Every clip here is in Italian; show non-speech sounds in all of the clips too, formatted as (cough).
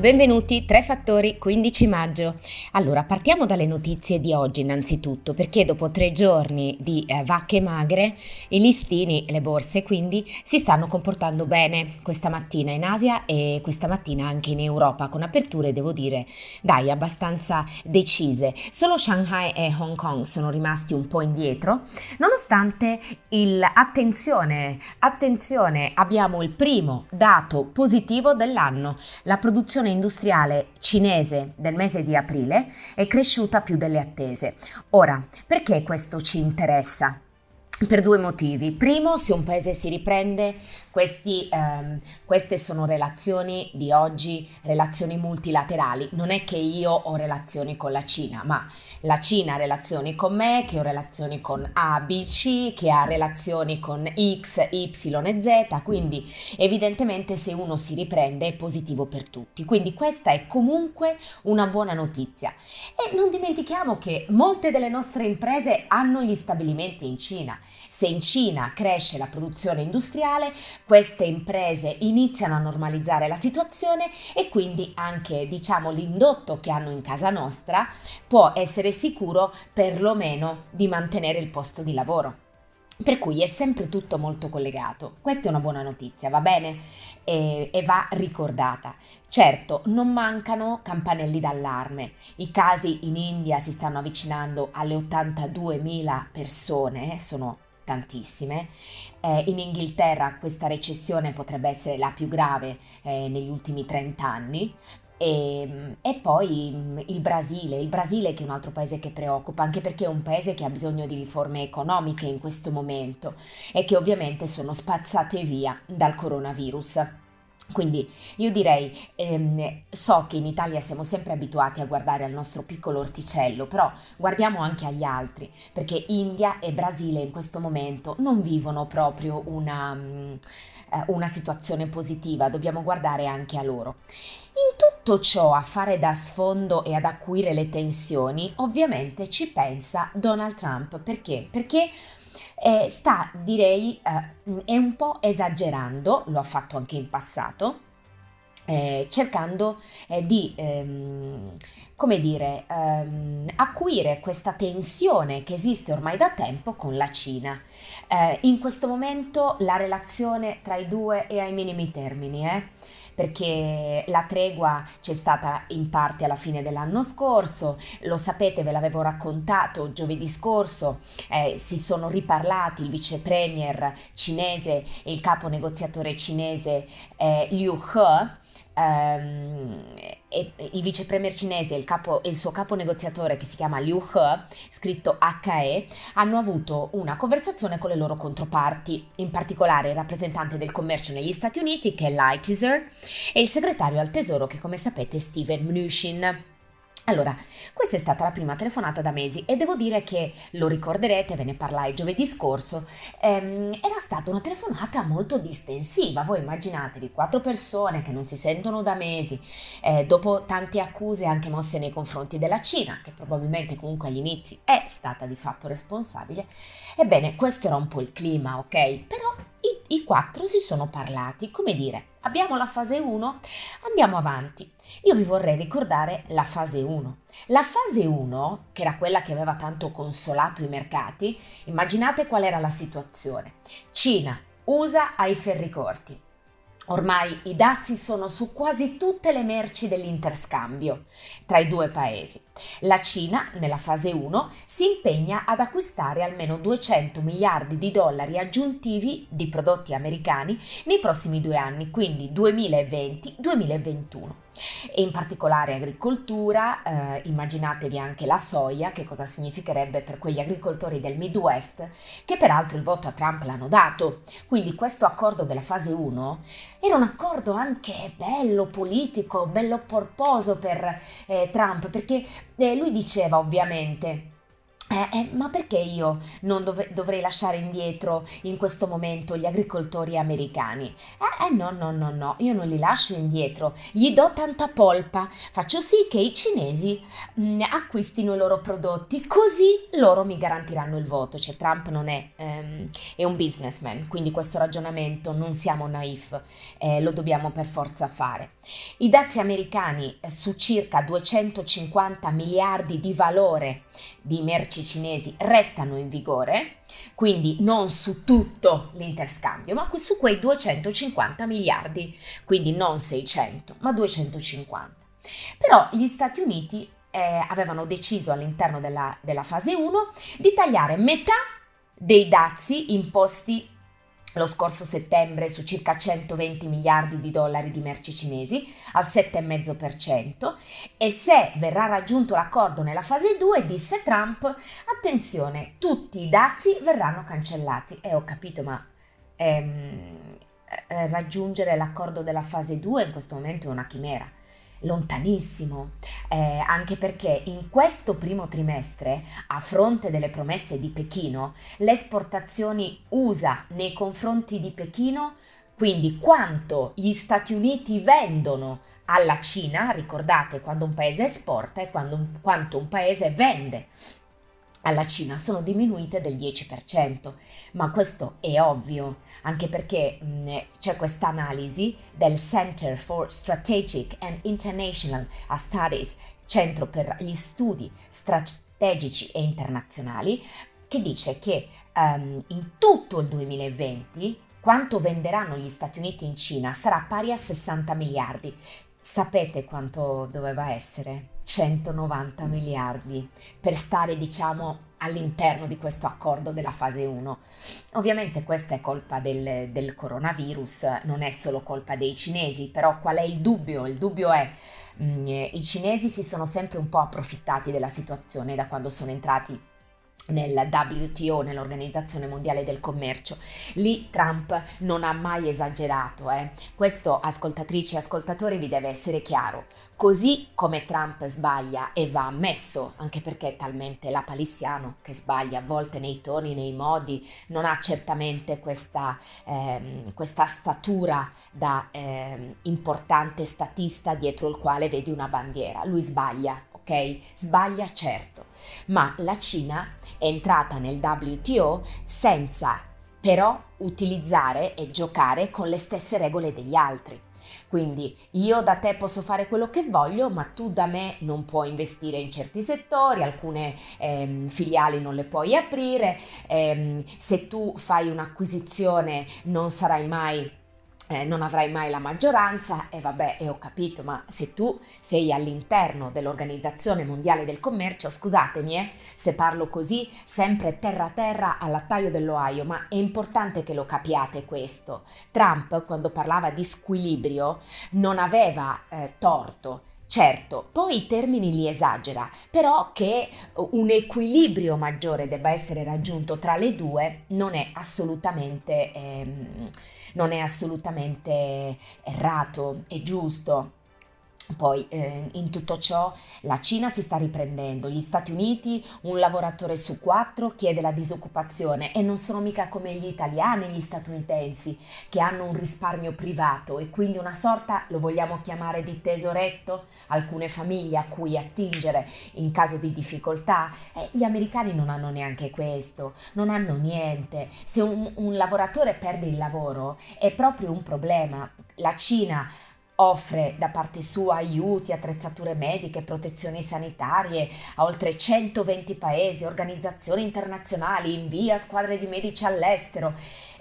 Benvenuti, Tre Fattori, 15 maggio. Allora, partiamo dalle notizie di oggi innanzitutto, perché dopo tre giorni di eh, vacche magre, i listini, le borse quindi, si stanno comportando bene questa mattina in Asia e questa mattina anche in Europa, con aperture, devo dire, dai, abbastanza decise. Solo Shanghai e Hong Kong sono rimasti un po' indietro, nonostante il... Attenzione, attenzione, abbiamo il primo dato positivo dell'anno, la produzione industriale cinese del mese di aprile è cresciuta più delle attese. Ora, perché questo ci interessa? Per due motivi. Primo, se un paese si riprende, questi, ehm, queste sono relazioni di oggi, relazioni multilaterali. Non è che io ho relazioni con la Cina, ma la Cina ha relazioni con me, che ho relazioni con A, B, C, che ha relazioni con X, Y e Z. Quindi evidentemente se uno si riprende è positivo per tutti. Quindi questa è comunque una buona notizia. E non dimentichiamo che molte delle nostre imprese hanno gli stabilimenti in Cina. Se in Cina cresce la produzione industriale, queste imprese iniziano a normalizzare la situazione e quindi anche diciamo l'indotto che hanno in casa nostra può essere sicuro perlomeno di mantenere il posto di lavoro. Per cui è sempre tutto molto collegato. Questa è una buona notizia, va bene? E, e, va ricordata. Certo, non mancano campanelli d'allarme. I casi in India si stanno avvicinando alle 82.000 persone, eh, sono tantissime. Eh, in Inghilterra questa recessione potrebbe essere la più grave eh, negli ultimi 30 anni. E, ehm, e, poi mm, il Brasile, il Brasile che è un altro paese che preoccupa, anche perché è un paese che ha bisogno di riforme economiche in questo momento e che ovviamente sono spazzate via dal coronavirus. Quindi io direi, ehm, so che in Italia siamo sempre abituati a guardare al nostro piccolo orticello, però guardiamo anche agli altri, perché India e Brasile in questo momento non vivono proprio una, um, una situazione positiva, dobbiamo guardare anche a loro. In tutto ciò a fare da sfondo e ad acuire le tensioni, ovviamente ci pensa Donald Trump, perché? Perché eh, sta, direi, eh, è un po' esagerando, lo ha fatto anche in passato, eh, cercando eh, di, ehm, come dire, ehm, acuire questa tensione che esiste ormai da tempo con la Cina. Eh, in questo momento la relazione tra i due è ai minimi termini, eh perché la tregua c'è stata in parte alla fine dell'anno scorso, lo sapete, ve l'avevo raccontato giovedì scorso, eh, si sono riparlati il vice premier cinese e il capo negoziatore cinese eh, Liu He ehm, e il vice premier cinese e il, capo, il, suo capo negoziatore che si chiama Liu He, scritto HE, hanno avuto una conversazione con le loro controparti, in particolare il rappresentante del commercio negli Stati Uniti che è Lighthizer e il segretario al tesoro che come sapete è Steven Mnuchin. Allora, questa è stata la prima telefonata da mesi e devo dire che, lo ricorderete, ve ne parlai giovedì scorso, ehm, era stata una telefonata molto distensiva. Voi immaginatevi quattro persone che non si sentono da mesi, eh, dopo tante accuse anche mosse nei confronti della Cina, che probabilmente comunque agli inizi è stata di fatto responsabile. Ebbene, questo era un po' il clima, ok? Però i, quattro si sono parlati, come dire, abbiamo la fase 1, andiamo avanti. Io vi vorrei ricordare la fase 1. La fase 1, che era quella che aveva tanto consolato i mercati, immaginate qual era la situazione. Cina, USA ai ferri corti. Ormai i dazi sono su quasi tutte le merci dell'interscambio tra i due paesi. La Cina, nella fase 1, si impegna ad acquistare almeno 200 miliardi di dollari aggiuntivi di prodotti americani nei prossimi due anni, quindi 2020-2021 e in particolare agricoltura, eh, immaginatevi anche la soia, che cosa significherebbe per quegli agricoltori del Midwest, che peraltro il voto a Trump l'hanno dato. Quindi questo accordo della fase 1 era un accordo anche bello politico, bello porposo per eh, Trump, perché eh, lui diceva ovviamente eh, eh, ma perché io non dov- dovrei lasciare indietro in questo momento gli agricoltori americani? Eh, eh, no, no, no, no, io non li lascio indietro, gli do tanta polpa, faccio sì che i cinesi mh, mm, acquistino i loro prodotti, così loro mi garantiranno il voto. Cioè Trump non è, ehm, è un businessman, quindi questo ragionamento non siamo naif, eh, lo dobbiamo per forza fare. I dazi americani eh, su circa 250 miliardi di valore di merci bilanci cinesi restano in vigore, quindi non su tutto l'interscambio, ma su quei 250 miliardi, quindi non 600, ma 250. Però gli Stati Uniti eh, avevano deciso all'interno della, della fase 1 di tagliare metà dei dazi imposti lo scorso settembre su circa 120 miliardi di dollari di merci cinesi al 7,5% e se verrà raggiunto l'accordo nella fase 2, disse Trump, attenzione, tutti i dazi verranno cancellati. E ho capito, ma ehm, eh, raggiungere l'accordo della fase 2 in questo momento è una chimera lontanissimo, eh, anche perché in questo primo trimestre, a fronte delle promesse di Pechino, le esportazioni USA nei confronti di Pechino, quindi quanto gli Stati Uniti vendono alla Cina, ricordate quando un paese esporta e quando, quanto un paese vende alla Cina sono diminuite del 10%, ma questo è ovvio, anche perché mh, c'è questa analisi del Center for Strategic and International Studies, Centro per gli studi strategici e internazionali, che dice che um, in tutto il 2020 quanto venderanno gli Stati Uniti in Cina sarà pari a 60 miliardi. Sapete quanto doveva essere? 190 miliardi per stare, diciamo, all'interno di questo accordo della fase 1. Ovviamente questa è colpa del, del, coronavirus, non è solo colpa dei cinesi, però qual è il dubbio? Il dubbio è mh, mm, i cinesi si sono sempre un po' approfittati della situazione da quando sono entrati nel WTO, nell'Organizzazione Mondiale del Commercio. Lì Trump non ha mai esagerato. Eh. Questo, ascoltatrici e ascoltatori, vi deve essere chiaro. Così come Trump sbaglia e va ammesso, anche perché è talmente lapalissiano che sbaglia a volte nei toni, nei modi, non ha certamente questa, ehm, questa statura da ehm, importante statista dietro il quale vedi una bandiera. Lui sbaglia, Sbaglia certo, ma la Cina è entrata nel WTO senza però utilizzare e giocare con le stesse regole degli altri. Quindi io da te posso fare quello che voglio, ma tu da me non puoi investire in certi settori, alcune ehm, filiali non le puoi aprire, ehm, se tu fai un'acquisizione non sarai mai eh, non avrai mai la maggioranza e vabbè, e ho capito, ma se tu sei all'interno dell'Organizzazione Mondiale del Commercio, scusatemi eh, se parlo così, sempre terra terra all'attaio dell'Ohio, ma è importante che lo capiate questo. Trump, quando parlava di squilibrio, non aveva eh, torto. Certo, poi i termini li esagera, però che un equilibrio maggiore debba essere raggiunto tra le due non è assolutamente... Ehm, non è assolutamente errato, è giusto. Poi eh, in tutto ciò la Cina si sta riprendendo, gli Stati Uniti un lavoratore su quattro chiede la disoccupazione e non sono mica come gli italiani gli statunitensi che hanno un risparmio privato e quindi una sorta, lo vogliamo chiamare di tesoretto, alcune famiglie a cui attingere in caso di difficoltà. Eh, gli americani non hanno neanche questo, non hanno niente. Se un, un lavoratore perde il lavoro è proprio un problema. La Cina offre da parte sua aiuti, attrezzature mediche, protezioni sanitarie a oltre 120 paesi, organizzazioni internazionali, invia squadre di medici all'estero.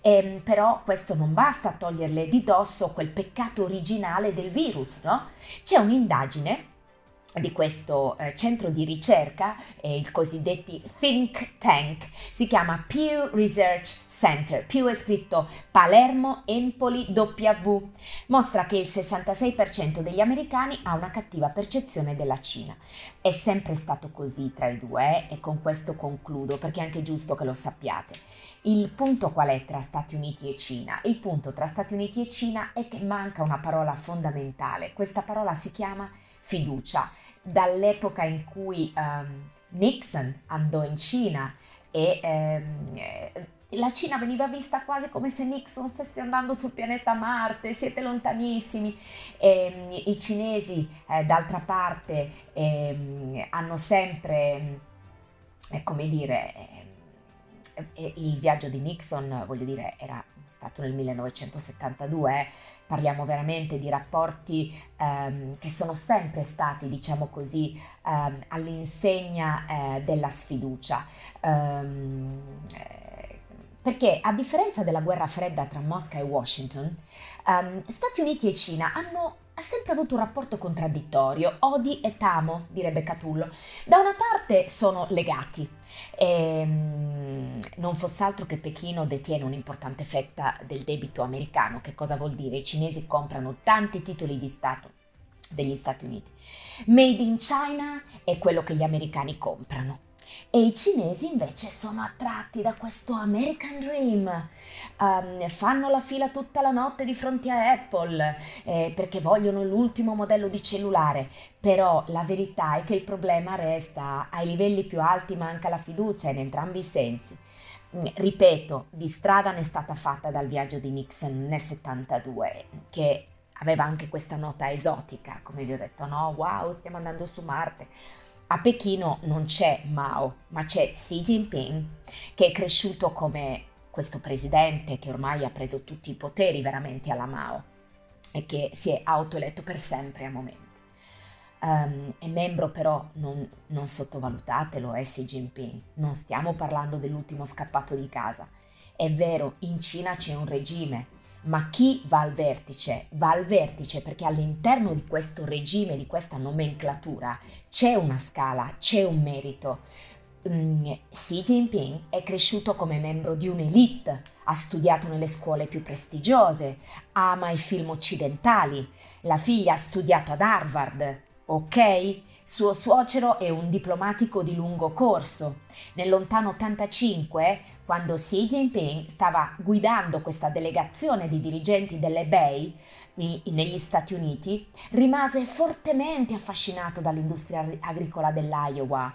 E, ehm, però questo non basta a toglierle di dosso quel peccato originale del virus, no? C'è un'indagine di questo eh, centro di ricerca, eh, il cosiddetti think tank, si chiama Pew Research Center, Pew è scritto Palermo Empoli W, mostra che il 66% degli americani ha una cattiva percezione della Cina. È sempre stato così tra i due eh? e con questo concludo perché è anche giusto che lo sappiate. Il punto qual è tra Stati Uniti e Cina? Il punto tra Stati Uniti e Cina è che manca una parola fondamentale. Questa parola si chiama fiducia. Dall'epoca in cui um, Nixon andò in Cina e um, la Cina veniva vista quasi come se Nixon stesse andando sul pianeta Marte, siete lontanissimi. E, I cinesi, eh, d'altra parte, eh, hanno sempre, eh, come dire, eh, eh, il viaggio di Nixon, voglio dire, era stato nel 1972, eh. parliamo veramente di rapporti ehm, che sono sempre stati, diciamo così, ehm, all'insegna eh, della sfiducia. Um, perché a differenza della guerra fredda tra Mosca e Washington, um, Stati Uniti e Cina hanno sempre avuto un rapporto contraddittorio, odi e tamo, direbbe Catullo. Da una parte sono legati, e, um, non fosse altro che Pechino detiene un'importante fetta del debito americano, che cosa vuol dire? I cinesi comprano tanti titoli di Stato degli Stati Uniti. Made in China è quello che gli americani comprano. E i cinesi invece sono attratti da questo American Dream, um, fanno la fila tutta la notte di fronte a Apple eh, perché vogliono l'ultimo modello di cellulare, però la verità è che il problema resta ai livelli più alti manca la fiducia in entrambi i sensi. Mm, ripeto, di strada ne è stata fatta dal viaggio di Nixon nel 72, che aveva anche questa nota esotica, come vi ho detto, no? Wow, stiamo andando su Marte. A Pechino non c'è Mao, ma c'è Xi Jinping, che è cresciuto come questo presidente che ormai ha preso tutti i poteri veramente alla Mao e che si è autoeletto per sempre a momenti. Um, è membro però, non, non sottovalutatelo, è Xi Jinping. Non stiamo parlando dell'ultimo scappato di casa. È vero, in Cina c'è un regime, ma chi va al vertice? Va al vertice perché all'interno di questo regime, di questa nomenclatura, c'è una scala, c'è un merito. Mm, Xi Jinping è cresciuto come membro di un'elite, ha studiato nelle scuole più prestigiose, ama i film occidentali, la figlia ha studiato ad Harvard, ok? Suo suocero è un diplomatico di lungo corso. Nel lontano 85, quando Xi Jinping stava guidando questa delegazione di dirigenti dell'eBay negli Stati Uniti, rimase fortemente affascinato dall'industria agricola dell'Iowa.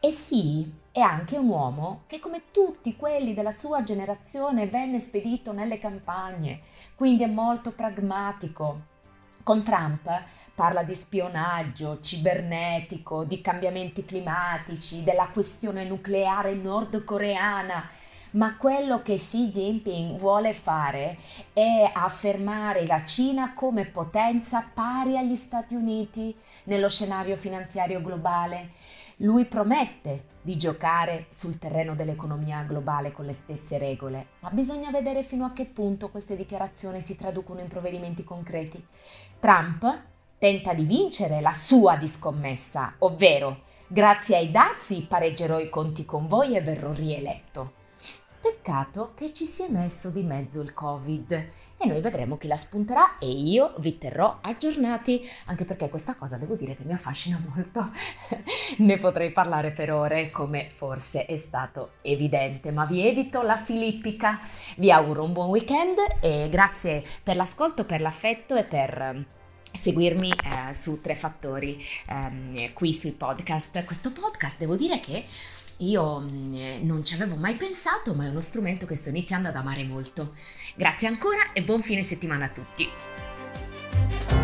E Xi è anche un uomo che, come tutti quelli della sua generazione, venne spedito nelle campagne, quindi è molto pragmatico con Trump parla di spionaggio cibernetico, di cambiamenti climatici, della questione nucleare nordcoreana, ma quello che Xi Jinping vuole fare è affermare la Cina come potenza pari agli Stati Uniti nello scenario finanziario globale. Lui promette di giocare sul terreno dell'economia globale con le stesse regole, ma bisogna vedere fino a che punto queste dichiarazioni si traducono in provvedimenti concreti. Trump tenta di vincere la sua discommessa, ovvero grazie ai dazi pareggerò i conti con voi e verrò rieletto. Peccato che ci sia messo di mezzo il Covid e noi vedremo chi la spunterà e io vi terrò aggiornati, anche perché questa cosa devo dire che mi affascina molto. (laughs) ne potrei parlare per ore, come forse è stato evidente, ma vi evito la filippica. Vi auguro un buon weekend e grazie per l'ascolto, per l'affetto e per seguirmi eh, su Tre Fattori ehm, qui sui podcast. Questo podcast devo dire che io mm, eh, non ci avevo mai pensato, ma è uno strumento che sto iniziando ad amare molto. Grazie ancora e buon fine settimana a tutti.